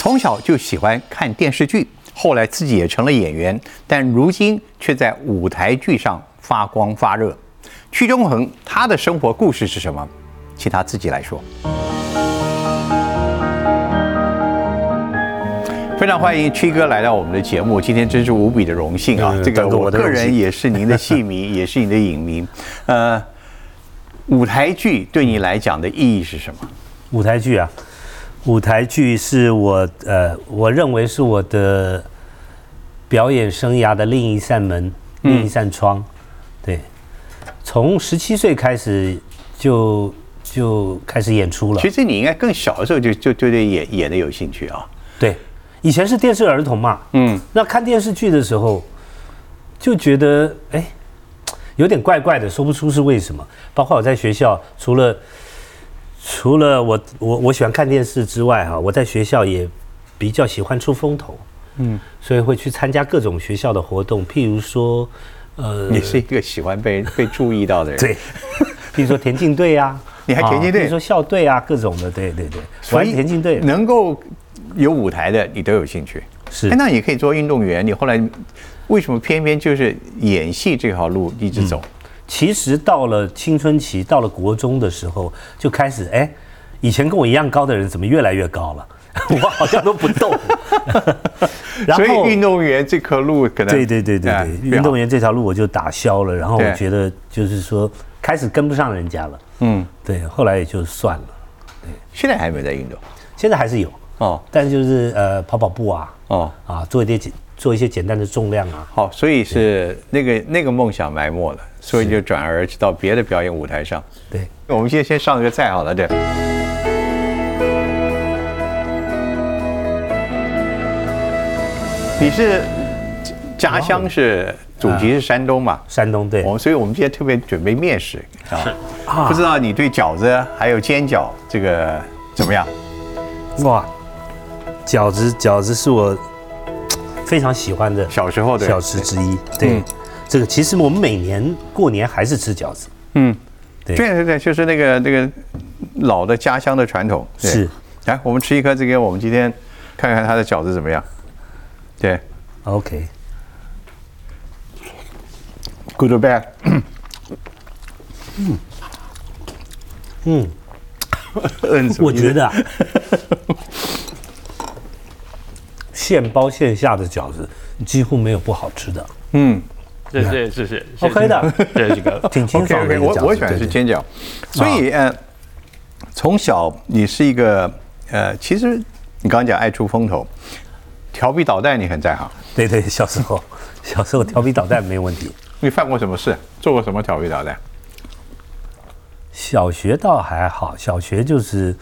从小就喜欢看电视剧，后来自己也成了演员，但如今却在舞台剧上发光发热。屈中恒他的生活故事是什么？请他自己来说。非常欢迎屈哥来到我们的节目，今天真是无比的荣幸啊！这个我个人也是您的 戏迷，也是您的影迷。呃，舞台剧对你来讲的意义是什么？舞台剧啊，舞台剧是我呃，我认为是我的表演生涯的另一扇门，另一扇窗。对，从十七岁开始就就开始演出了。其实你应该更小的时候就就就对演演的有兴趣啊。对。以前是电视儿童嘛，嗯，那看电视剧的时候，就觉得哎，有点怪怪的，说不出是为什么。包括我在学校，除了除了我我我喜欢看电视之外，哈，我在学校也比较喜欢出风头，嗯，所以会去参加各种学校的活动，譬如说，呃，你是一个喜欢被 被注意到的人，对，譬如说田径队啊，你还田径队，比如说校队啊，各种的，对对对，玩田径队。能够。有舞台的你都有兴趣，是。哎，那你可以做运动员。你后来为什么偏偏就是演戏这条路一直走？其实到了青春期，到了国中的时候，就开始哎，以前跟我一样高的人怎么越来越高了？我好像都不动。所以运动员这颗路可能对对对对对，运动员这条路我就打消了。然后我觉得就是说开始跟不上人家了。嗯，对，后来也就算了。对，现在还没在运动？现在还是有。哦，但就是呃跑跑步啊，哦啊做一点简做一些简单的重量啊。好，所以是那个那个梦想埋没了，所以就转而去到别的表演舞台上。对，我们先先上一个菜好了，对。你是家乡是祖籍是山东嘛？山东对。我们所以我们今天特别准备面食啊，不知道你对饺子还有煎饺这个怎么样？哇！饺子，饺子是我非常喜欢的小时候的小吃之一。对，这个其实我们每年过年还是吃饺子。嗯，对对对，就是那个那个老的家乡的传统。是，来，我们吃一颗这个，我们今天看看它的饺子怎么样。对，OK。Good or bad？嗯嗯，我觉得。现包现下的饺子几乎没有不好吃的。嗯，谢谢谢谢，OK 的，这几个 挺清爽的。我我喜欢吃煎饺，所以呃，从小你是一个呃，其实你刚刚讲爱出风头，调皮捣蛋你很在行。对对，小时候小时候调皮捣蛋没有问题。你犯过什么事？做过什么调皮捣蛋？小学倒还好，小学就是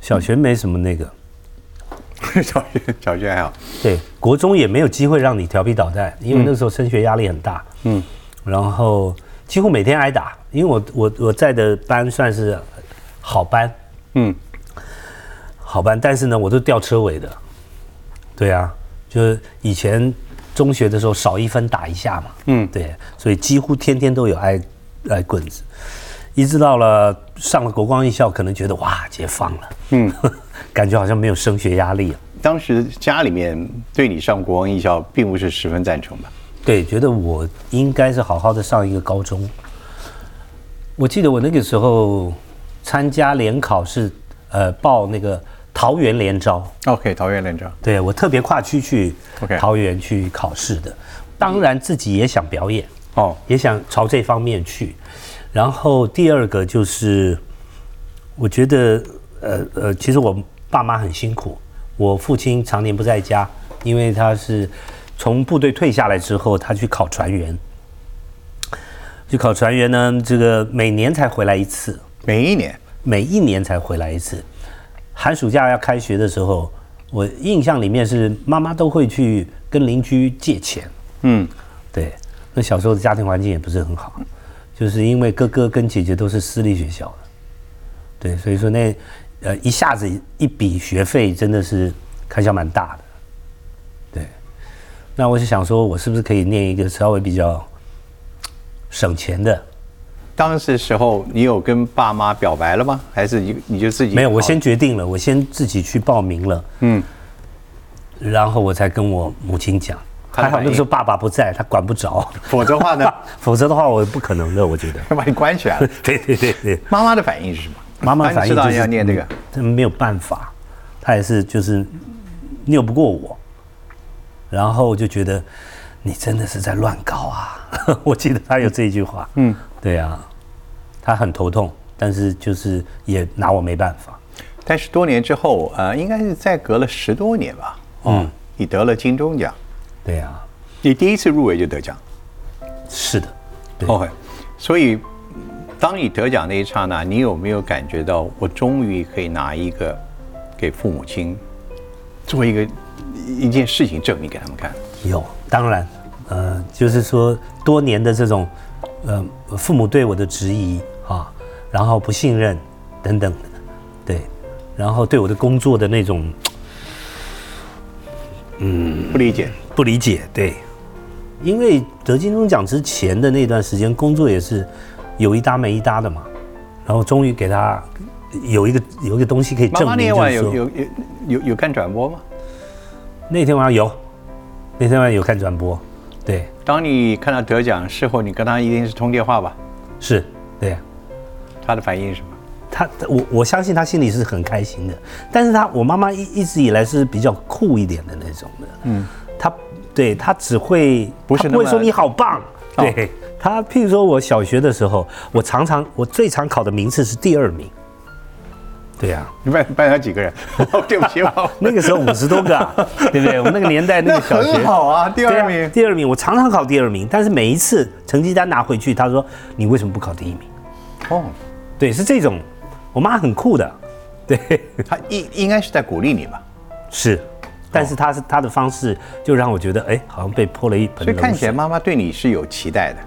小学没什么那个。小学小学还好，对，国中也没有机会让你调皮捣蛋，因为那时候升学压力很大。嗯，然后几乎每天挨打，因为我我我在的班算是好班，嗯，好班，但是呢，我都吊车尾的。对啊，就是以前中学的时候少一分打一下嘛。嗯，对，所以几乎天天都有挨挨棍子，一直到了上了国光艺校，可能觉得哇解放了。嗯。感觉好像没有升学压力啊。当时家里面对你上国王艺校并不是十分赞成吧？对，觉得我应该是好好的上一个高中。我记得我那个时候参加联考是呃报那个桃园联招。OK，桃园联招。对我特别跨区去桃园去考试的。当然自己也想表演哦，也想朝这方面去。然后第二个就是我觉得呃呃，其实我。爸妈很辛苦，我父亲常年不在家，因为他是从部队退下来之后，他去考船员。去考船员呢，这个每年才回来一次，每一年，每一年才回来一次。寒暑假要开学的时候，我印象里面是妈妈都会去跟邻居借钱。嗯，对，那小时候的家庭环境也不是很好，就是因为哥哥跟姐姐都是私立学校的，对，所以说那。呃，一下子一笔学费真的是开销蛮大的，对。那我就想说，我是不是可以念一个稍微比较省钱的？当时时候，你有跟爸妈表白了吗？还是你你就自己？没有，我先决定了，我先自己去报名了。嗯。然后我才跟我母亲讲，还好那个时候爸爸不在，他管不着，否则的话呢，否则的话我不可能的，我觉得。要把你关起来了。对对对对，妈妈的反应是什么？妈妈反应知道就是要念这个，他没有办法，他也是就是拗不过我，然后就觉得你真的是在乱搞啊！我记得他有这一句话，嗯，对啊，他很头痛，但是就是也拿我没办法。但是多年之后，呃，应该是再隔了十多年吧。嗯，你得了金钟奖，对啊，你第一次入围就得奖。是的，对 OK，所以当你得奖那一刹那，你有没有感觉到我终于可以拿一个给父母亲做一个一件事情证明给他们看？有，当然，呃，就是说多年的这种，呃，父母对我的质疑啊，然后不信任等等的，对，然后对我的工作的那种嗯不理解，不理解，对，因为得金钟奖之前的那段时间，工作也是有一搭没一搭的嘛，然后终于给他有一个有一个东西可以妈妈那证明，就是说天晚有有有有有看转播吗？那天晚上有，那天晚上有看转播，对，当你看到得奖，事后你跟他一定是通电话吧？是，对。他的反应是什么？他我我相信他心里是很开心的，但是他我妈妈一一直以来是比较酷一点的那种的，嗯，他对他只会不是不会说你好棒，哦对他，譬如说我小学的时候，我常常我最常考的名次是第二名，对呀、你班班上几个人？对不起，我 那个时候五十多个、啊，对不对？我们那个年代那那个小学很好啊，第二名。第二名，我常常考第二名，但是每一次成绩单拿回去，他说你为什么不考第一名？哦，对，是这种，我妈很酷的，对。她应应该是在鼓励你吧？是，但是他是他的方式就让我觉得，哎，好像被泼了一盆所以看。起来妈妈对你是有期待的，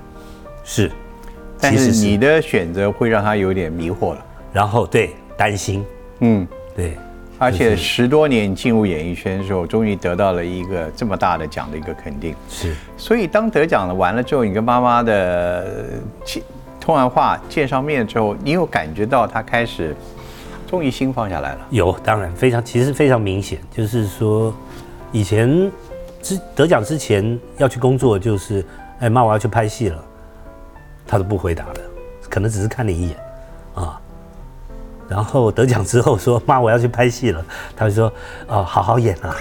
是，但是是。你的选择会让他有点迷惑了。然后对担心，嗯，对而且十多年进入演艺圈的时候，终于得到了一个这么大的奖的一个肯定。是，所以当得奖了完了之后，你跟妈妈的通完话见上面之后，你有感觉到她开始终于心放下来了。有，当然非常，其实非常明显，就是说，以前之得奖之前要去工作，就是，哎妈，我要去拍戏了，他都不回答的，可能只是看你一眼，啊。然后得奖之后说妈我要去拍戏了，他就说哦好好演啊，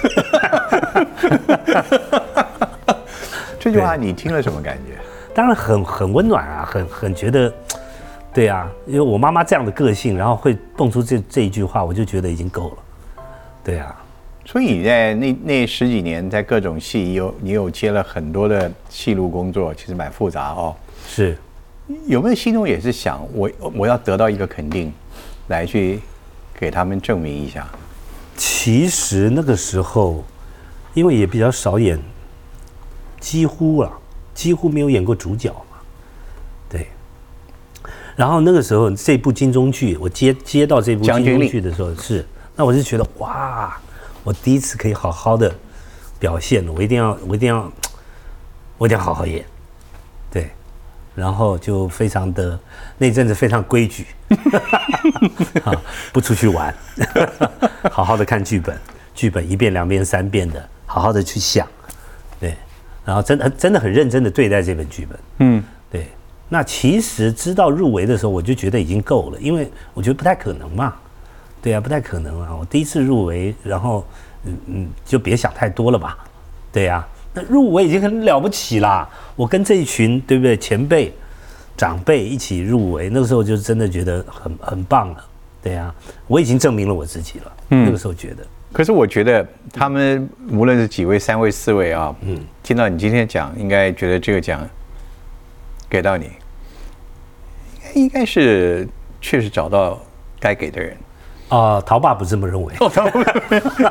这句话你听了什么感觉？当然很很温暖啊，很很觉得，对啊，因为我妈妈这样的个性，然后会蹦出这这一句话，我就觉得已经够了，对啊，所以你在那那十几年，在各种戏，有你有接了很多的戏路工作，其实蛮复杂哦。是有没有心中也是想我我要得到一个肯定，来去给他们证明一下？其实那个时候，因为也比较少演，几乎啊，几乎没有演过主角。然后那个时候这部金钟剧，我接接到这部金钟剧的时候是，那我就觉得哇，我第一次可以好好的表现了，我一定要，我一定要，我一定要好好演，对。然后就非常的那阵子非常规矩，啊，不出去玩，好好的看剧本，剧本一遍两遍三遍的，好好的去想，对，然后真的真的很认真的对待这本剧本，嗯，对。那其实知道入围的时候，我就觉得已经够了，因为我觉得不太可能嘛，对啊，不太可能啊。我第一次入围，然后嗯嗯，就别想太多了吧，对呀、那入围已经很了不起啦，我跟这一群对不对前辈、长辈一起入围，那个时候就真的觉得很很棒了，对呀、我已经证明了我自己了，那个时候觉得。可是我觉得他们无论是几位、三位、四位啊，嗯，听到你今天讲，应该觉得这个奖给到你，应该是确实找到该给的人。啊、陶爸不这么认为，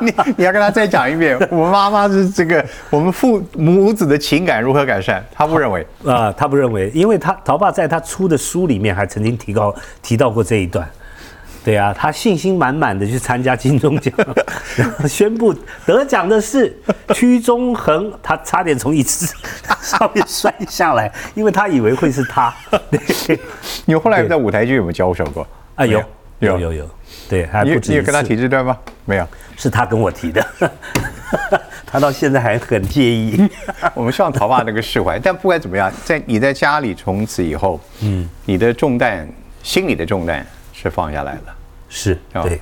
你你要跟他再讲一遍，我们妈妈是这个我们父母子的情感如何改善，他不认为。啊、他不认为，因为他陶爸在他出的书里面还曾经提高提到过这一段。对啊，他信心满满的去参加金钟奖，然后宣布得奖的是屈中恒，他差点从椅子上面摔下来，因为他以为会是他。对，你后来在舞台剧有没有交手过？啊有没有有有，对，还你不止一次你有跟他提这段吗？没有。是他跟我提的。他到现在还很介意。我们希望陶爸那个释怀，但不管怎么样，在你在家里从此以后，嗯，你的重担，心里的重担是放下来了。是，对。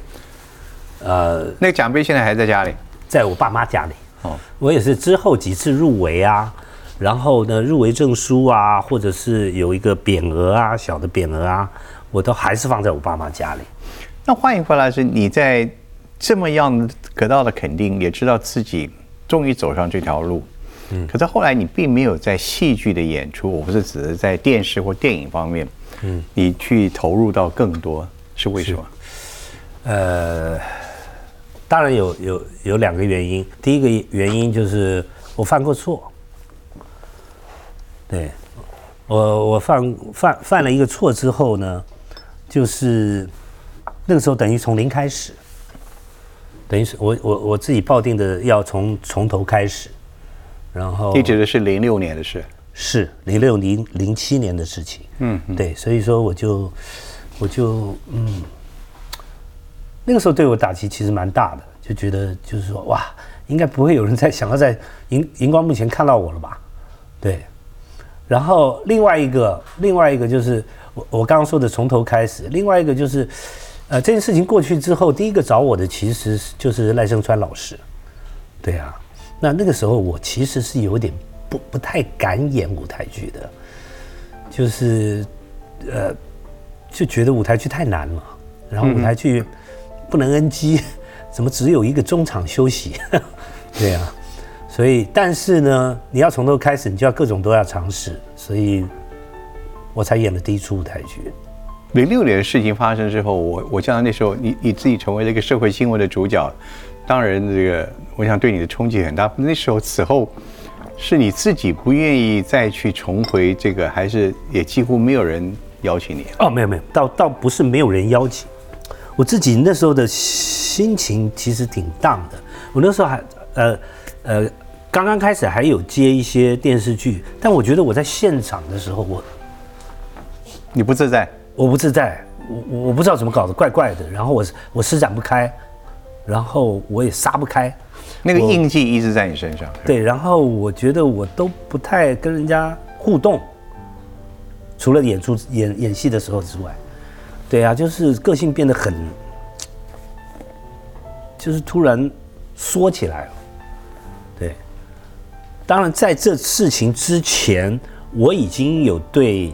呃，那个奖杯现在还在家里，在我爸妈家里。哦，我也是之后几次入围啊，然后呢，入围证书啊，或者是有一个匾额啊，小的匾额啊，我都还是放在我爸妈家里。那欢迎回来是你在这么样得到的肯定，也知道自己终于走上这条路。嗯，可是后来你并没有在戏剧的演出，我不是指的在电视或电影方面，嗯，你去投入到更多，是为什么？呃。当然有有有两个原因，第一个原因就是我犯过错，对，我我犯犯犯了一个错之后呢，就是那个时候等于从零开始，等于是我我我自己抱定的要从从头开始，然后你指的是零六年的事，是零六零零七年的事情，嗯，对，所以说我就我就嗯。那个时候对我打击其实蛮大的，就觉得就是说哇，应该不会有人在想要在荧荧光幕前看到我了吧？对。然后另外一个，另外一个就是我我刚刚说的从头开始。另外一个就是，呃，这件事情过去之后，第一个找我的其实就是赖声川老师。对啊，那那个时候我其实是有点不不太敢演舞台剧的，就是呃，就觉得舞台剧太难了，然后舞台剧。不能 NG，怎么只有一个中场休息？对啊，所以但是呢，你要从头开始，你就要各种都要尝试，所以我才演了第一出舞台剧。零六年的事情发生之后，我我想那时候你你自己成为了一个社会新闻的主角，当然这个我想对你的冲击很大。那时候此后是你自己不愿意再去重回这个，还是也几乎没有人邀请你？哦，没有没有，倒倒不是没有人邀请。我自己那时候的心情其实挺荡的。我那时候还呃呃刚刚开始还有接一些电视剧，但我觉得我在现场的时候，我你不自在，我不自在，我我我不知道怎么搞的，怪怪的。然后我我施展不开，然后我也撒不开，那个印记一直在你身上。对，然后我觉得我都不太跟人家互动，除了演出演演戏的时候之外。对啊，就是个性变得很，就是突然缩起来了。对，当然在这事情之前，我已经有对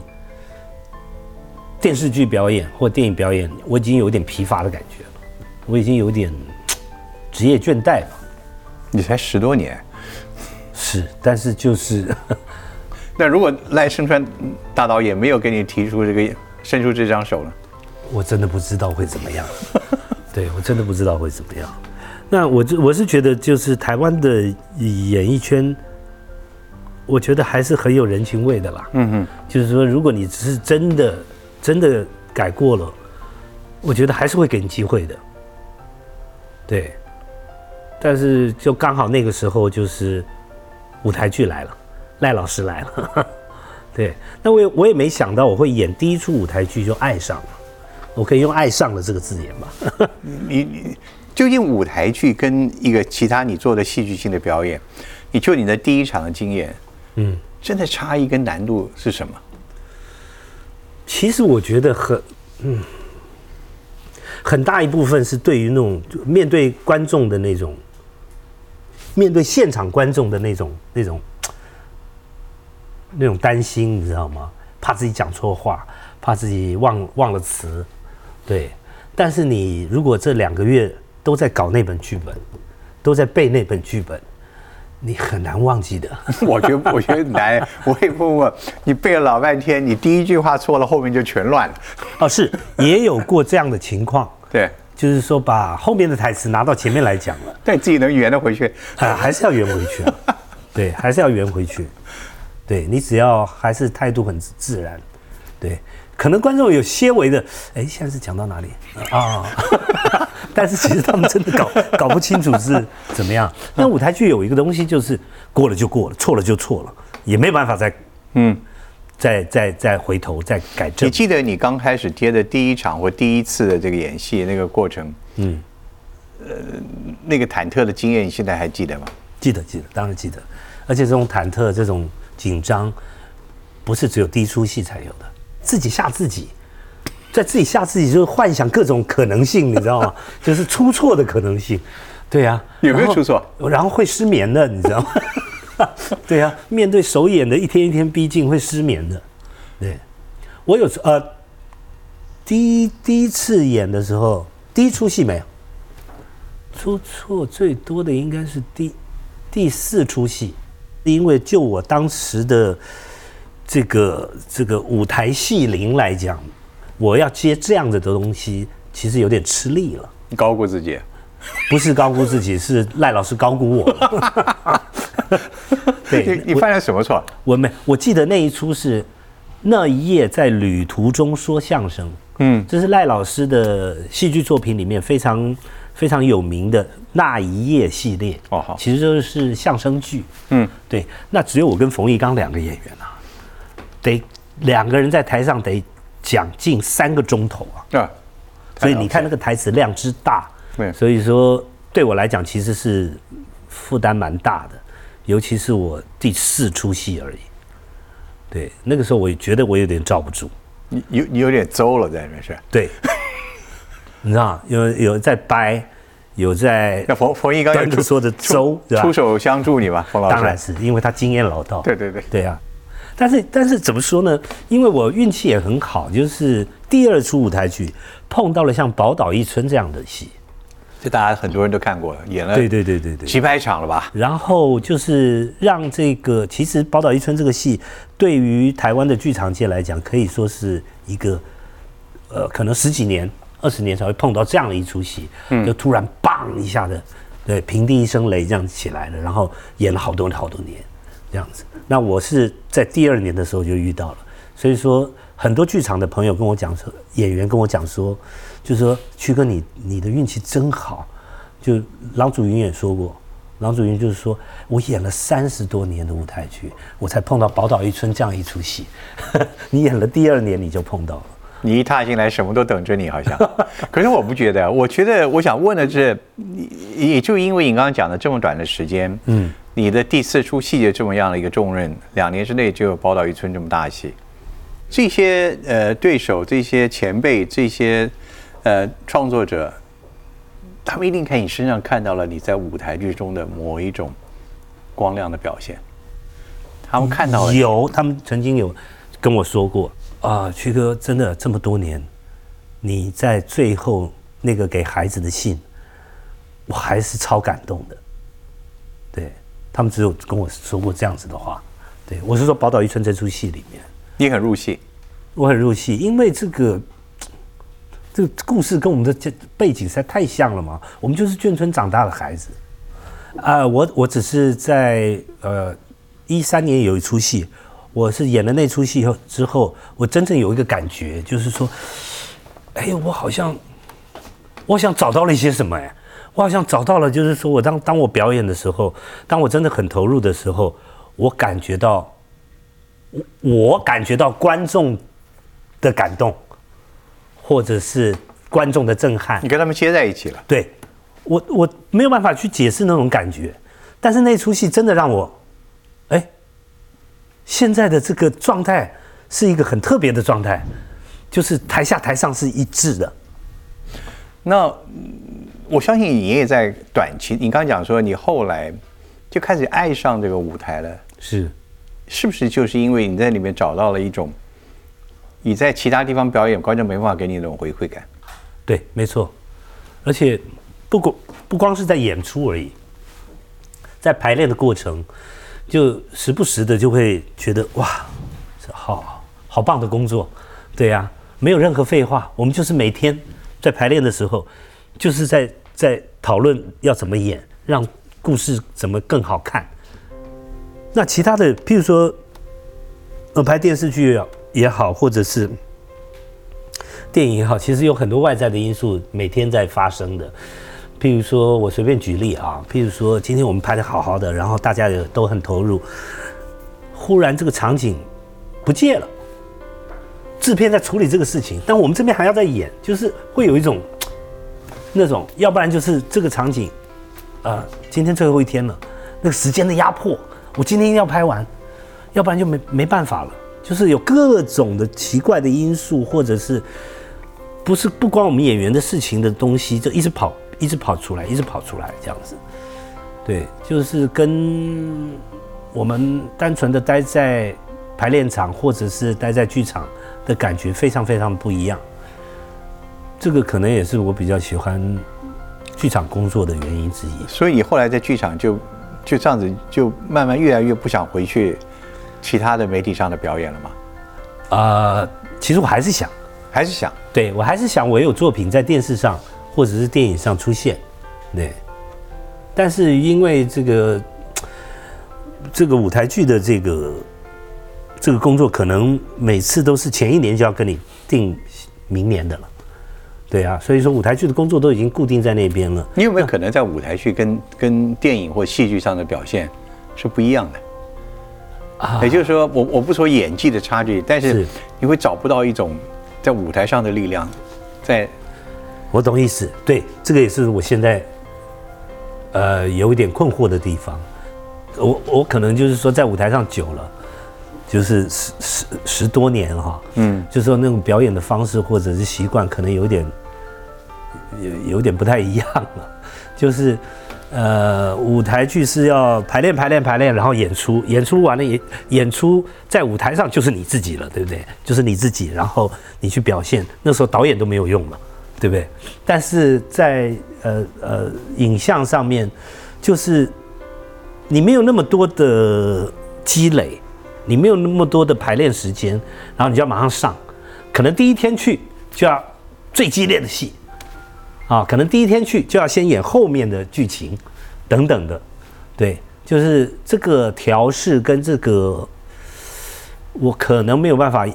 电视剧表演或电影表演，我已经有点疲乏的感觉了，我已经有点职业倦怠了。你才十多年，是，但是就是，那如果赖声川大导演没有给你提出这个伸出这张手呢？我真的不知道会怎么样，对我真的不知道会怎么样。那我我是觉得，就是台湾的演艺圈，我觉得还是很有人情味的啦。嗯嗯，就是说，如果你只是真的真的改过了，我觉得还是会给你机会的。对，但是就刚好那个时候，就是舞台剧来了，赖老师来了。对，那我也我也没想到我会演第一出舞台剧就爱上了。我可以用“爱上了”这个字眼吧？你你究竟舞台剧跟一个其他你做的戏剧性的表演，你就你的第一场的经验，嗯，真的差异跟难度是什么？其实我觉得很嗯，很大一部分是对于那种面对观众的那种，面对现场观众的那种那种那种担心，你知道吗？怕自己讲错话，怕自己忘忘了词。对，但是你如果这两个月都在搞那本剧本，都在背那本剧本，你很难忘记的。我觉得我觉得难。我也问问你背了老半天，你第一句话错了，后面就全乱了。哦，是也有过这样的情况。对，就是说把后面的台词拿到前面来讲了，但自己能圆得回去，啊，还是要圆回去啊。对，还是要圆回去。对你只要还是态度很自然，对。可能观众有些微的，哎，现在是讲到哪里啊？但是其实他们真的搞 搞不清楚是怎么样。那舞台剧有一个东西，就是过了就过了，错了就错了，也没办法再嗯，再再再回头再改正。你记得你刚开始接的第一场或第一次的这个演戏那个过程？嗯，呃那个忐忑的经验，你现在还记得吗？记得，记得，当然记得。而且这种忐忑、这种紧张，不是只有第一出戏才有的，自己吓自己，在自己吓自己，就是幻想各种可能性，你知道吗？就是出错的可能性。对呀，有没有出错？然后会失眠的，你知道吗？对呀，面对首演的一天一天逼近，会失眠的。对，我有呃，第一第一次演的时候，第一出戏没有出错，最多的应该是第第四出戏，因为就我当时的这个这个舞台戏龄来讲，我要接这样子的东西，其实有点吃力了。高估自己。不是高估自己，是赖老师高估我。对，你犯了什么错？我没，我记得那一出是那一夜在旅途中说相声。嗯，这是赖老师的戏剧作品里面非常非常有名的那一夜系列。哦，好，其实就是相声剧。嗯，对，那只有我跟冯玉刚两个演员啊，得两个人在台上得讲近三个钟头啊。啊，所以你看那个台词量之大。所以说，对我来讲其实是负担蛮大的，尤其是我第四出戏而已。对，那个时候我觉得我有点罩不住，你有你有点邹了在里面是？对，你知道，有有在掰，有在。那冯冯一刚刚说的邹，出手相助你吧，冯老师。当然是因为他经验老道。对对对。对啊，但是但是怎么说呢？因为我运气也很好，就是第二出舞台剧碰到了像《宝岛一村》这样的戏。这大家很多人都看过了，演了对对对对对几百场了吧？然后就是让这个，其实《宝岛一村》这个戏，对于台湾的剧场界来讲，可以说是一个，呃，可能十几年、二十年才会碰到这样的一出戏，就突然嘣一下的，对，平地一声雷这样起来了，然后演了好多好多年，这样子。那我是在第二年的时候就遇到了，所以说很多剧场的朋友跟我讲说，演员跟我讲说。就是说，曲哥，你你的运气真好。就郎祖云也说过，郎祖云就是说我演了三十多年的舞台剧，我才碰到《宝岛一村》这样一出戏。你演了第二年你就碰到了，你一踏进来什么都等着你，好像。可是我不觉得，我觉得我想问的是，也就因为你刚刚讲的这么短的时间，嗯，你的第四出戏就这么样的一个重任，两年之内就有《宝岛一村》这么大戏，这些呃对手、这些前辈、这些。呃，创作者，他们一定看你身上看到了你在舞台剧中的某一种光亮的表现。他们看到了有，他们曾经有跟我说过啊，曲哥，真的这么多年，你在最后那个给孩子的信，我还是超感动的。对他们只有跟我说过这样子的话。对我是说《宝岛一村》这出戏里面，你很入戏，我很入戏，因为这个。这个故事跟我们的这背景实在太像了嘛？我们就是眷村长大的孩子，啊，我我只是在呃一三年有一出戏，我是演了那出戏后之后，我真正有一个感觉，就是说，哎呀，我好像，我想找到了一些什么哎，我好像找到了，就是说我当当我表演的时候，当我真的很投入的时候，我感觉到，我我感觉到观众的感动。或者是观众的震撼，你跟他们接在一起了。对，我我没有办法去解释那种感觉，但是那出戏真的让我，哎，现在的这个状态是一个很特别的状态，就是台下台上是一致的。那我相信你也在短期，你刚刚讲说你后来就开始爱上这个舞台了，是，是不是就是因为你在里面找到了一种？你在其他地方表演，观众没办法给你那种回馈感。对，没错。而且不光不光是在演出而已，在排练的过程，就时不时的就会觉得哇，好好棒的工作。对呀，没有任何废话，我们就是每天在排练的时候，就是在在讨论要怎么演，让故事怎么更好看。那其他的，譬如说，呃，拍电视剧。也好，或者是电影也好，其实有很多外在的因素每天在发生的。譬如说，我随便举例啊，譬如说，今天我们拍的好好的，然后大家也都很投入，忽然这个场景不见了，制片在处理这个事情，但我们这边还要再演，就是会有一种那种，要不然就是这个场景，呃，今天最后一天了，那个时间的压迫，我今天一定要拍完，要不然就没没办法了。就是有各种的奇怪的因素，或者是不是不关我们演员的事情的东西，就一直跑，一直跑出来，一直跑出来这样子。对，就是跟我们单纯的待在排练场，或者是待在剧场的感觉非常非常不一样。这个可能也是我比较喜欢剧场工作的原因之一。所以你后来在剧场就就这样子，就慢慢越来越不想回去其他的媒体上的表演了吗？啊，其实我还是想，还是想，对我还是想我有作品在电视上或者是电影上出现，对。但是因为这个这个舞台剧的这个这个工作，可能每次都是前一年就要跟你定明年的了。对啊，所以说舞台剧的工作都已经固定在那边了。你有没有可能在舞台剧跟跟电影或戏剧上的表现是不一样的？啊，也就是说，我我不说演技的差距，但是你会找不到一种在舞台上的力量。在，我懂意思。对，这个也是我现在呃有一点困惑的地方。我我可能就是说在舞台上久了。就是十十十多年哈，嗯，就是说那种表演的方式或者是习惯，可能有点有有点不太一样了。就是，呃，舞台剧是要排练排练排练，然后演出，演出完了演演出在舞台上就是你自己了，对不对？就是你自己，然后你去表现，那时候导演都没有用了，对不对？但是在呃呃影像上面，就是你没有那么多的积累。你没有那么多的排练时间，然后你就要马上上，可能第一天去就要最激烈的戏，啊，可能第一天去就要先演后面的剧情，等等的，对，就是这个调试跟这个，我可能没有办法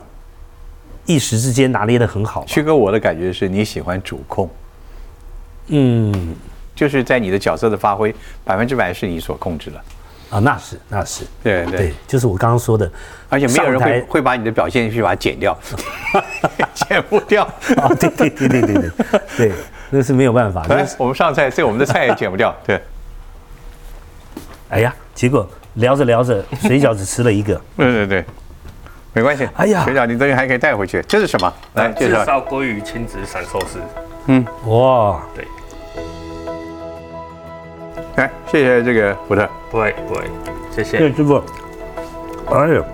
一时之间拿捏的很好。旭哥，我的感觉是你喜欢主控，嗯，就是在你的角色的发挥百分之百是你所控制的。啊，那是那是，对对，就是我刚刚说的，而且没有人会会把你的表现去把它剪掉，剪不掉啊！对对对对对对，对，那是没有办法。来，我们上菜，这我们的菜也剪不掉。对，哎呀，结果聊着聊着，水饺只吃了一个。对对对，没关系。哎呀，水饺你这边还可以带回去。这是什么？来介绍。烧鲑鱼亲子散寿司。嗯，哇，对。来，谢谢这个福特。不会不会，谢谢。谢师傅。哎呦，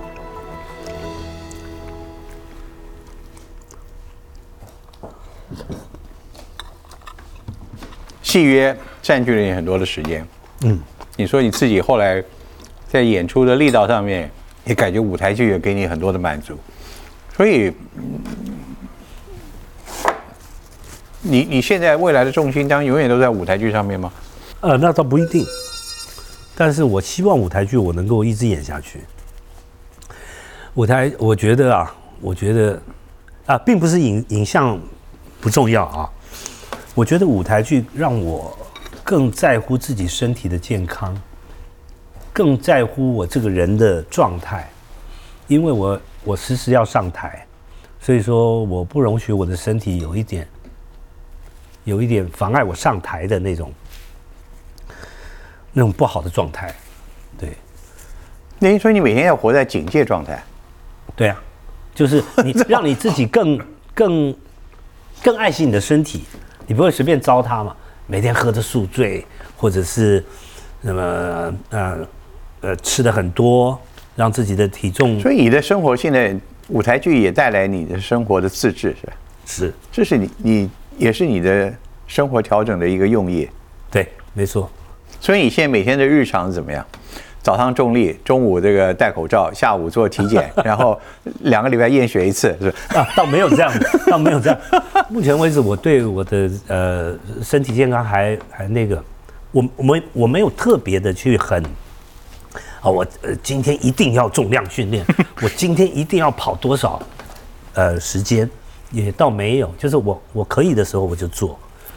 戏约占据了你很多的时间。嗯，你说你自己后来在演出的力道上面，也感觉舞台剧也给你很多的满足。所以，你你现在未来的重心将永远都在舞台剧上面吗？呃，那倒不一定，但是我希望舞台剧我能够一直演下去。舞台，我觉得啊，我觉得啊，并不是影影像不重要啊，我觉得舞台剧让我更在乎自己身体的健康，更在乎我这个人的状态，因为我我时时要上台，所以说我不容许我的身体有一点有一点妨碍我上台的那种。那种不好的状态，对。那你说你每天要活在警戒状态，对啊，就是你 让你自己更更更爱惜你的身体，你不会随便糟蹋嘛？每天喝着宿醉，或者是那么呃呃吃的很多，让自己的体重。所以你的生活现在舞台剧也带来你的生活的自制，是吧？是，这是你你也是你的生活调整的一个用意。对，没错。所以你现在每天的日常怎么样？早上重力，中午这个戴口罩，下午做体检，然后两个礼拜验血一次，是啊，倒没有这样，倒没有这样。目前为止，我对我的呃身体健康还还那个，我我没我没有特别的去很啊，我呃今天一定要重量训练，我今天一定要跑多少呃时间，也倒没有，就是我我可以的时候我就做。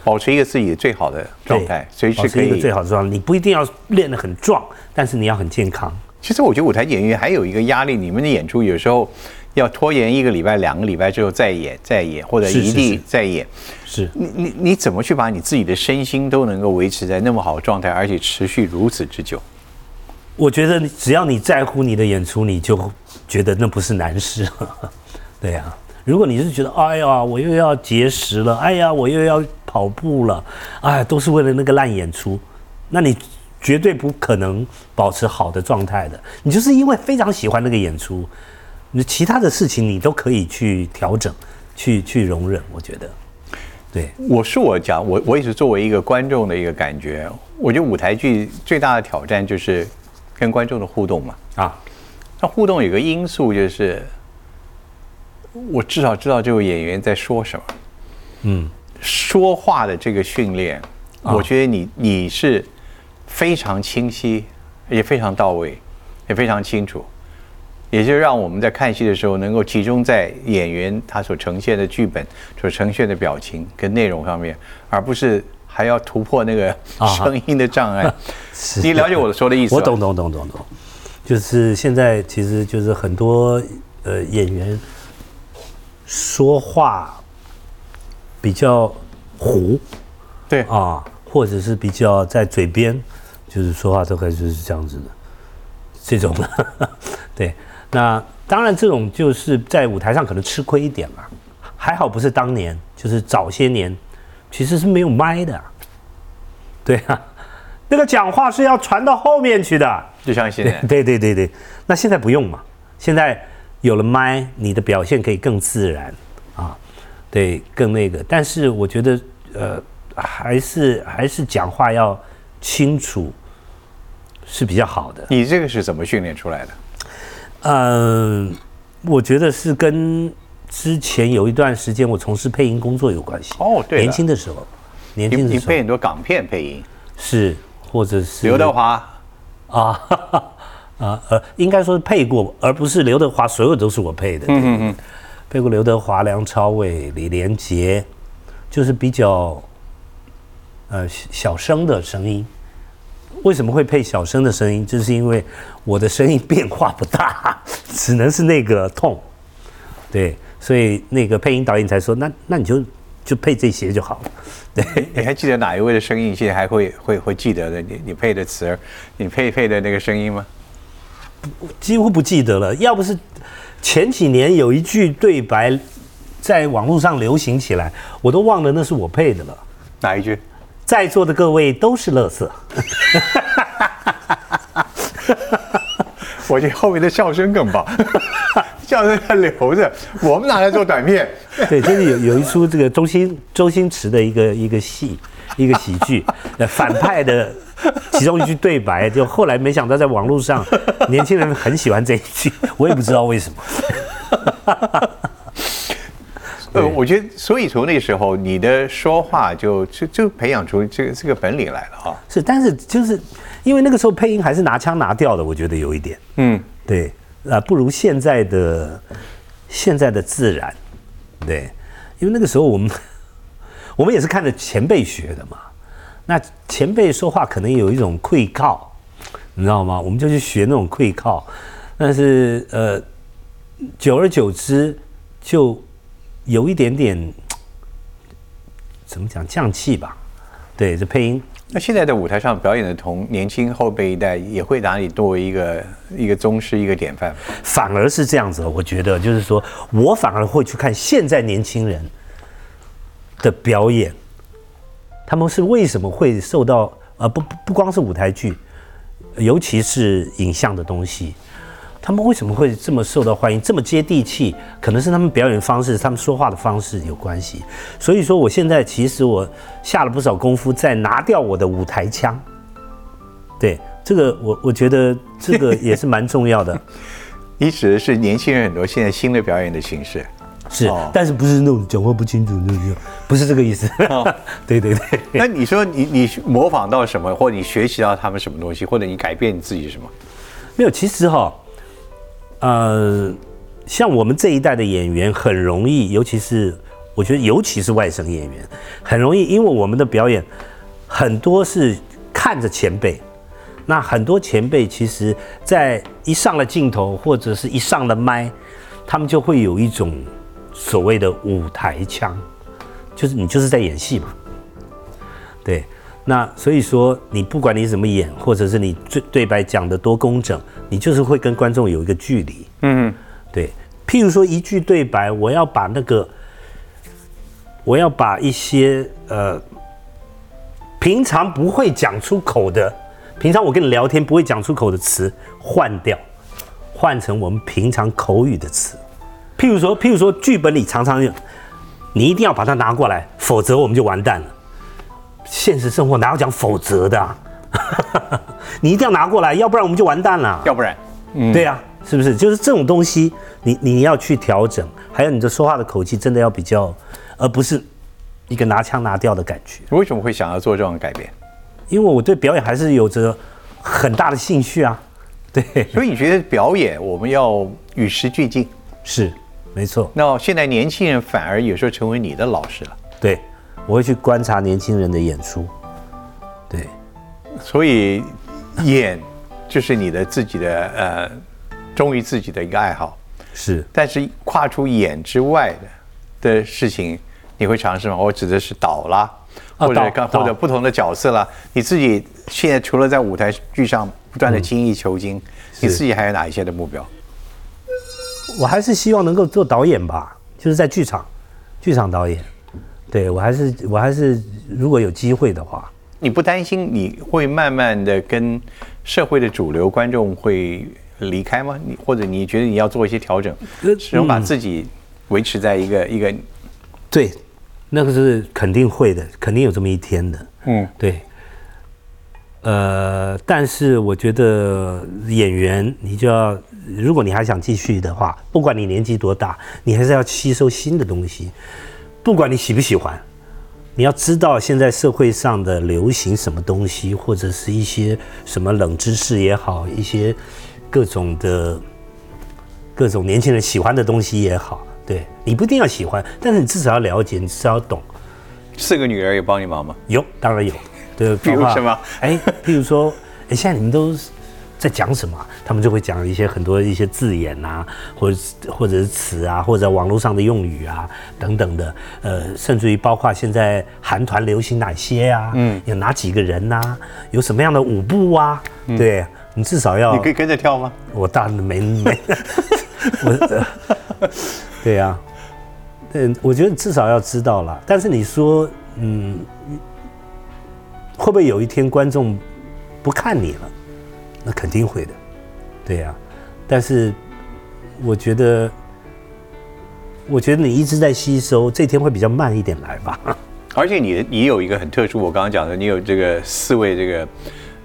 保持一个自己最好的状态，随时可以最好的状态。你不一定要练得很壮，但是你要很健康。其实我觉得舞台演员还有一个压力，你们的演出有时候要拖延一个礼拜、两个礼拜之后再演、再演，或者一地再演。是你你你怎么去把你自己的身心都能够维持在那么好的状态，而且持续如此之久？我觉得只要你在乎你的演出，你就觉得那不是难事。对呀，如果你是觉得哎呀，我又要节食了，哎呀，我又要跑步了，哎，都是为了那个烂演出，那你绝对不可能保持好的状态的。你就是因为非常喜欢那个演出，你其他的事情你都可以去调整，去去容忍。我觉得，对，我是我讲，我我也是作为一个观众的一个感觉，我觉得舞台剧最大的挑战就是跟观众的互动嘛。啊，那互动有个因素就是，我至少知道这位演员在说什么。嗯，说话的这个训练，啊。我觉得你你是非常清晰，也非常到位，也非常清楚，也就让我们在看戏的时候能够集中在演员他所呈现的剧本、所呈现的表情跟内容上面，而不是还要突破那个啊。声音的障碍。是。你了解我说的意思吧？我懂懂懂懂懂，就是现在其实就是很多呃演员说话比较糊对啊，或者是比较在嘴边，就是说话大概就是这样子的，这种的，对。那当然，这种就是在舞台上可能吃亏一点嘛。还好不是当年，就是早些年，其实是没有麦的啊、对啊，那个讲话是要传到后面去的。就像现在，对对对对，那现在不用嘛，现在有了麦，你的表现可以更自然啊，对，更那个。但是我觉得，呃，还是还是讲话要清楚是比较好的。你这个是怎么训练出来的？嗯，我觉得是跟之前有一段时间我从事配音工作有关系。哦对年轻的时候，年轻的时候你配很多港片配音，是，或者是刘德华。啊，哈 哈啊呃，应该说是配过，而不是刘德华，所有都是我配的。嗯嗯嗯，配过刘德华、梁朝伟、李连杰，就是比较呃小小声的声音。为什么会配小声的声音？就是因为我的声音变化不大，只能是那个痛。对，所以那个配音导演才说，那那你就就配这些就好了。对。你还记得哪一位的声音？现在还会会会记得的？你你配的词儿，你配配的那个声音吗？几乎不记得了。要不是前几年有一句对白在网络上流行起来，我都忘了那是我配的了。哪一句？在座的各位都是乐色。我觉得后面的笑声更棒，笑声还留着。我们拿来做短片，对，就是有有一出这个周星周星驰的一个一个戏，一个喜剧，那，反派的 其中一句对白，就后来没想到在网络上，年轻人很喜欢这一句，我也不知道为什么。呃，我觉得，所以从那时候，你的说话就就就培养出这个这个本领来了哈。是，但是就是因为那个时候配音还是拿腔拿调的，我觉得有一点。嗯，对，啊，不如现在的现在的自然，对，因为那个时候我们我们也是看着前辈学的嘛，那前辈说话可能有一种愧靠，你知道吗？我们就去学那种愧靠，但是呃，久而久之就有一点点怎么讲降气吧，对，这配音那现在的舞台上表演的同年轻后辈一代，也会拿你作为一个一个宗师、一个典范。反而是这样子，我觉得就是说我反而会去看现在年轻人的表演，他们是为什么会受到呃不不不光是舞台剧，尤其是影像的东西，他们为什么会这么受到欢迎，这么接地气？可能是他们表演方式、他们说话的方式有关系。所以说，我现在其实我下了不少功夫，在拿掉我的舞台腔。对这个我，我觉得这个也是蛮重要的。你指的是年轻人很多现在新的表演的形式。是哦，但是不是那种讲话不清楚那种，不是这个意思。对对对，那你说你你模仿到什么，或者你学习到他们什么东西，或者你改变你自己什么？没有，其实哈，呃，像我们这一代的演员很容易，尤其是我觉得，尤其是外省演员，很容易，因为我们的表演很多是看着前辈，那很多前辈其实在一上了镜头或者是一上了麦，他们就会有一种所谓的舞台腔，就是你就是在演戏嘛。对，那所以说你不管你怎么演，或者是你对对白讲的多工整，你就是会跟观众有一个距离。嗯，对，譬如说一句对白，我要把那个，我要把一些呃平常不会讲出口的，平常我跟你聊天不会讲出口的词换掉，换成我们平常口语的词。譬如说，譬如说剧本里常常有，你一定要把它拿过来，否则我们就完蛋了。现实生活哪有讲否则的、啊？你一定要拿过来，要不然我们就完蛋了。要不然，嗯对呀、是不是？就是这种东西，你你要去调整，还有你的说话的口气，真的要比较，而不是一个拿腔拿调的感觉。为什么会想要做这种改变？因为我对表演还是有着很大的兴趣啊。对，所以你觉得表演我们要与时俱进？是没错。那现在年轻人反而有时候成为你的老师了，对，我会去观察年轻人的演出。对，所以演就是你的自己的呃忠于自己的一个爱好。是但是跨出演之外的的事情，你会尝试吗？我指的是导啦，或者或者不同的角色啦。你自己现在除了在舞台剧上不断的精益求精，你自己还有哪一些的目标？我还是希望能够做导演吧，就是在剧场，剧场导演。对我还是我还是如果有机会的话，你不担心你会慢慢的跟社会的主流观众会离开吗？你或者你觉得你要做一些调整，呃始终把自己维持在一个一个对，那个是肯定会的，肯定有这么一天的。嗯对。呃，但是我觉得演员，你就要，如果你还想继续的话，不管你年纪多大，你还是要吸收新的东西，不管你喜不喜欢，你要知道现在社会上的流行什么东西，或者是一些什么冷知识也好，一些各种的各种年轻人喜欢的东西也好，对你不一定要喜欢，但是你至少要了解，你至少要懂。四个女儿有帮你忙吗？有，当然有。对，比如什么？哎，譬如说，哎，现在你们都在讲什么啊？他们就会讲一些很多一些字眼啊，或者或者是词啊，或者网络上的用语啊等等的。呃，甚至于包括现在韩团流行哪些啊？嗯，有哪几个人呐、有什么样的舞步啊？对你至少要你可以跟着跳吗？我当然没没，我呃对呀、嗯，我觉得至少要知道了。但是你说，嗯，会不会有一天观众不看你了？那肯定会的，对呀、但是我觉得，我觉得你一直在吸收，这天会比较慢一点来吧。而且你你有一个很特殊，我刚刚讲的，你有这个四位这个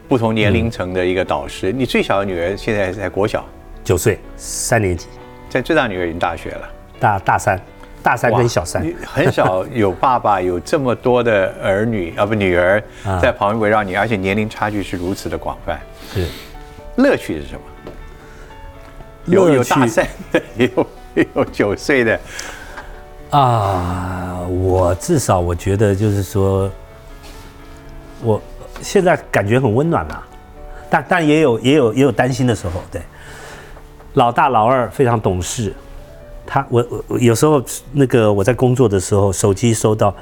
不同年龄层的一个导师。你最小的女儿现在在国小，九岁，三年级，在最大女儿已经大学了。大大三，大三跟小三很少有爸爸有这么多的儿女 啊不女儿啊在旁边围绕你，而且年龄差距是如此的广泛。是乐趣是什么？有有大三的，也 有也有九岁的。啊，我至少我觉得就是说，我现在感觉很温暖啦，但但也有也有也有担心的时候，对。老大老二非常懂事，他我我有时候那个我在工作的时候，手机收到，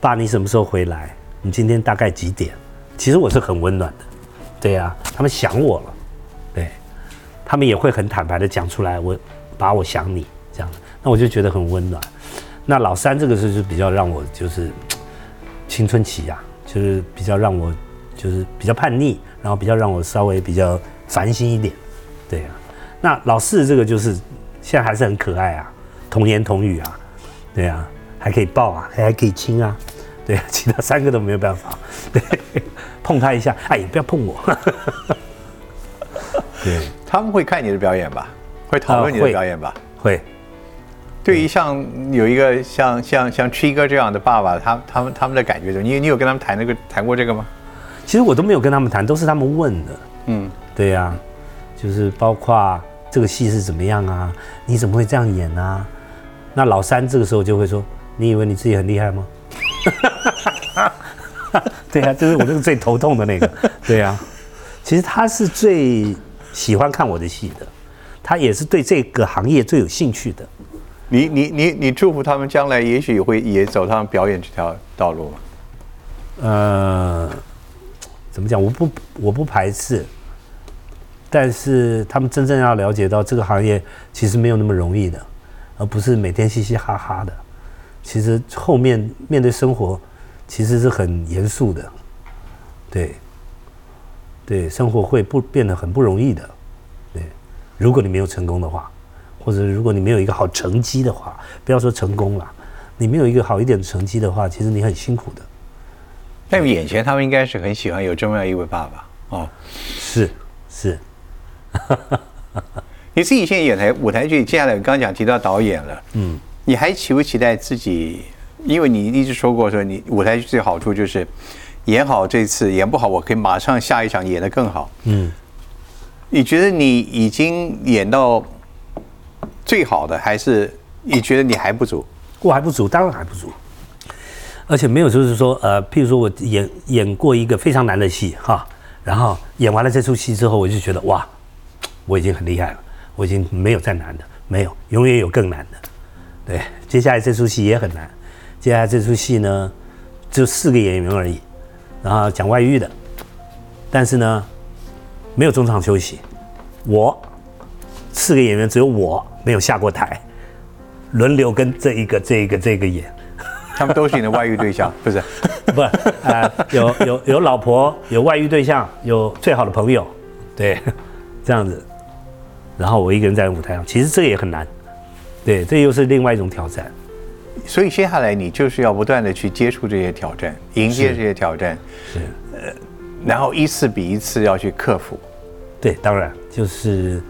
爸你什么时候回来？你今天大概几点？其实我是很温暖的，对呀、他们想我了，对，他们也会很坦白的讲出来，我把我想你这样，那我就觉得很温暖。那老三这个是就比较让我就是青春期呀、就是比较让我就是比较叛逆，然后比较让我稍微比较烦心一点，对呀、那老四这个就是现在还是很可爱啊，童言童语啊，对啊、还可以抱啊，还还可以亲啊，对啊，其他三个都没有办法，对，碰他一下，哎，不要碰我，对，他们会看你的表演吧？会讨论你的表演吧？会。对于像有一个像像像 Tree 哥这样的爸爸，他他们他们的感觉就，你你有跟他们谈那个谈过这个吗？其实我都没有跟他们谈，都是他们问的。嗯，对呀、就是包括这个戏是怎么样啊？你怎么会这样演啊？那老三这个时候就会说：“你以为你自己很厉害吗？” 对呀、就是我这个最头痛的那个。对呀、其实他是最喜欢看我的戏的，他也是对这个行业最有兴趣的。你你你你祝福他们将来也许会也走上表演这条道路吗？呃，怎么讲？我不我不排斥，但是他们真正要了解到这个行业其实没有那么容易的，而不是每天嘻嘻哈哈的。其实后面面对生活，其实是很严肃的，对，对，生活会不变得很不容易的，对。如果你没有成功的话，或者如果你没有一个好成绩的话，不要说成功了，你没有一个好一点的成绩的话，其实你很辛苦的。但眼前他们应该是很喜欢有这么样一位爸爸哦，是是。你自己现在演台舞台剧，接下来刚刚讲提到导演了，嗯，你还期不期待自己？因为你一直说过说你舞台剧最好处就是演好这次，演不好我可以马上下一场演得更好，嗯。你觉得你已经演到最好的，还是你觉得你还不足？我还不足，当然还不足。而且没有，就是说，呃，譬如说我演演过一个非常难的戏哈，然后演完了这出戏之后，我就觉得哇，我已经很厉害了，我已经没有再难的，没有，永远有更难的。对，接下来这出戏也很难，接下来这出戏呢，只有四个演员而已，然后讲外遇的，但是呢，没有中场休息，我四个演员只有我没有下过台，轮流跟这一个、这一个、这个演。他们都是你的外遇对象，不是？不，呃，有有有老婆，有外遇对象，有最好的朋友，对，这样子。然后我一个人在舞台上，其实这也很难，对，这又是另外一种挑战。所以接下来你就是要不断的去接触这些挑战，迎接这些挑战，是，呃，然后一次比一次要去克服。对，当然就是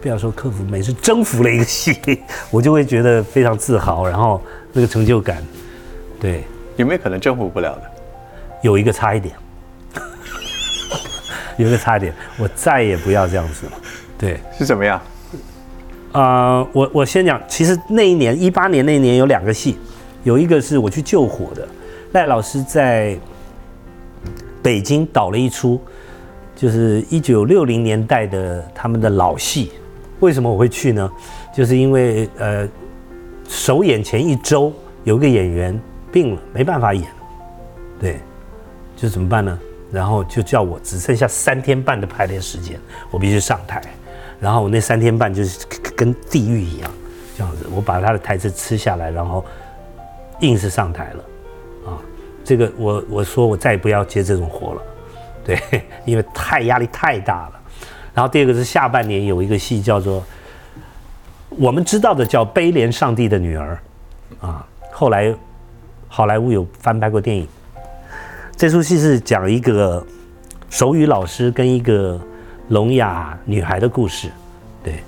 不要说克服，每次征服了一个戏，我就会觉得非常自豪，然后那个成就感。对，有没有可能征服不了的？有一个差一点，有一个差一点，我再也不要这样子了。对，是怎么样？啊，我我先讲，其实那一年一八年那一年有两个戏，有一个是我去救火的，赖老师在北京导了一出，就是一九六零年代的他们的老戏。为什么我会去呢？就是因为呃，首演前一周有一个演员。病了，没办法演，对，就怎么办呢？然后就叫我只剩下三天半的排练时间，我必须上台。然后我那三天半就是跟地狱一样，这样子，我把他的台词吃下来，然后硬是上台了。啊，这个我我说我再也不要接这种活了，对，因为太压力太大了。然后第二个是下半年有一个戏叫做我们知道的叫《悲怜上帝的女儿》，啊，后来。好莱坞有翻拍过电影，这出戏是讲一个手语老师跟一个聋哑女孩的故事。对，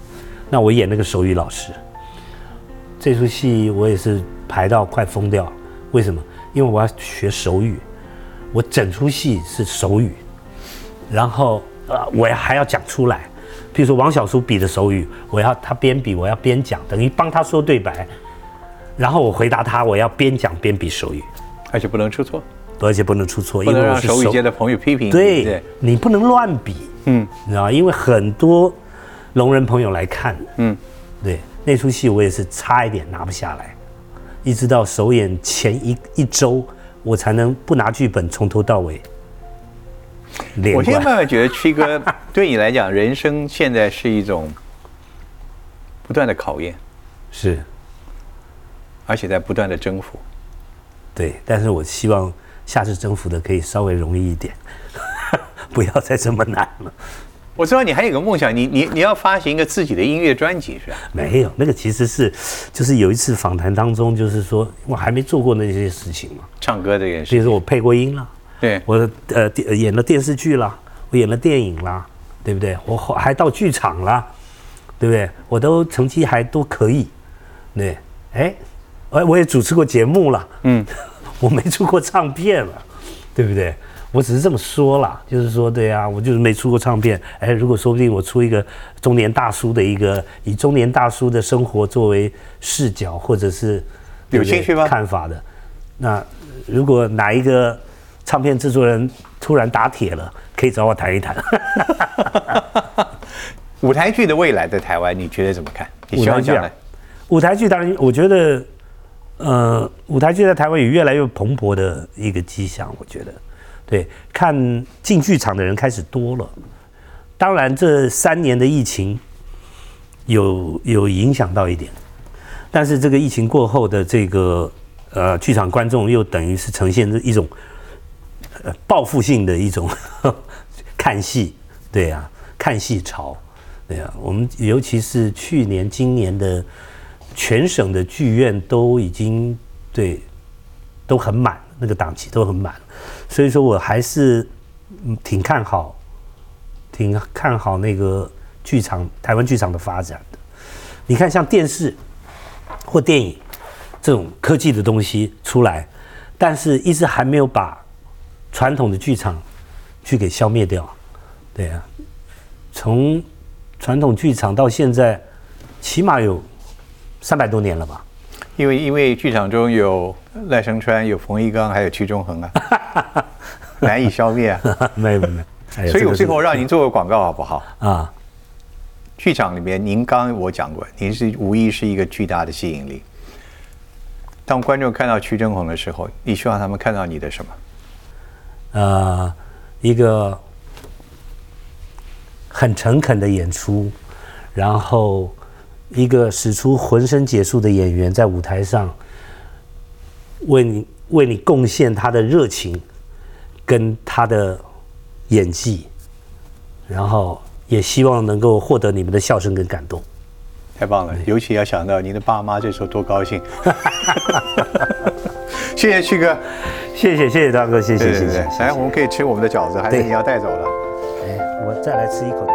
那我演那个手语老师，这出戏我也是排到快疯掉。为什么？因为我要学手语，我整出戏是手语，然后呃，我还要讲出来。譬如说王小叔比的手语，我要他边比，我要边讲，等于帮他说对白。然后我回答他，我要边讲边比手语，而且不能出错，而且不能出错，不能让手语界的朋友批评。对，你不能乱比，嗯，你知道因为很多聋人朋友来看，嗯，对，那出戏我也是差一点拿不下来，一直到首演前一一周，我才能不拿剧本从头到尾。我现在慢慢觉得，曲哥对你来讲，人生现在是一种不断的考验，是。而且在不断的征服，对，但是我希望下次征服的可以稍微容易一点，不要再这么难了。我知道你还有个梦想，你你你要发行一个自己的音乐专辑是吧？没有，那个其实是就是有一次访谈当中，就是说我还没做过那些事情嘛，唱歌这件事，比如说我配过音了，对，我呃演了电视剧啦，我演了电影啦，对不对？我还到剧场啦，对不对？我都成绩还都可以，对，哎。哎，我也主持过节目了，嗯，我没出过唱片了，对不对？我只是这么说啦，就是说，对啊，我就是没出过唱片。哎，如果说不定我出一个中年大叔的一个以中年大叔的生活作为视角，或者是有兴趣吗？看法的，那如果哪一个唱片制作人突然打铁了，可以找我谈一谈。舞台剧的未来在台湾，你觉得怎么看？你希望讲的？舞台剧当然，我觉得，呃，舞台剧在台湾有越来越蓬勃的一个迹象。我觉得，对，看进剧场的人开始多了。当然，这三年的疫情有有影响到一点，但是这个疫情过后的这个呃剧场观众又等于是呈现一种呃报复性的一种 看戏，对呀，看戏潮。对啊，我们尤其是去年、今年的全省的剧院都已经对都很满，那个档期都很满，所以说我还是挺看好、挺看好那个剧场台湾剧场的发展的。你看，像电视或电影这种科技的东西出来，但是一直还没有把传统的剧场去给消灭掉。对啊，从传统剧场到现在，起码有三百多年了吧？因为因为剧场中有赖声川、有冯一刚，还有屈中恒啊，难以消灭啊！没有没有，所以我最后让您做个广告好不好？啊，剧场里面，您刚我讲过，您是无疑是一个巨大的吸引力。当观众看到屈中恒的时候，你希望他们看到你的什么？呃，一个。很诚恳的演出，然后一个使出浑身解数的演员在舞台上为你为你贡献他的热情跟他的演技，然后也希望能够获得你们的笑声跟感动。太棒了，尤其要想到您的爸妈这时候多高兴。谢谢旭哥，谢谢谢谢大哥，谢谢谢谢。来，我们可以吃我们的饺子，还是你要带走了？哎我再来吃一口。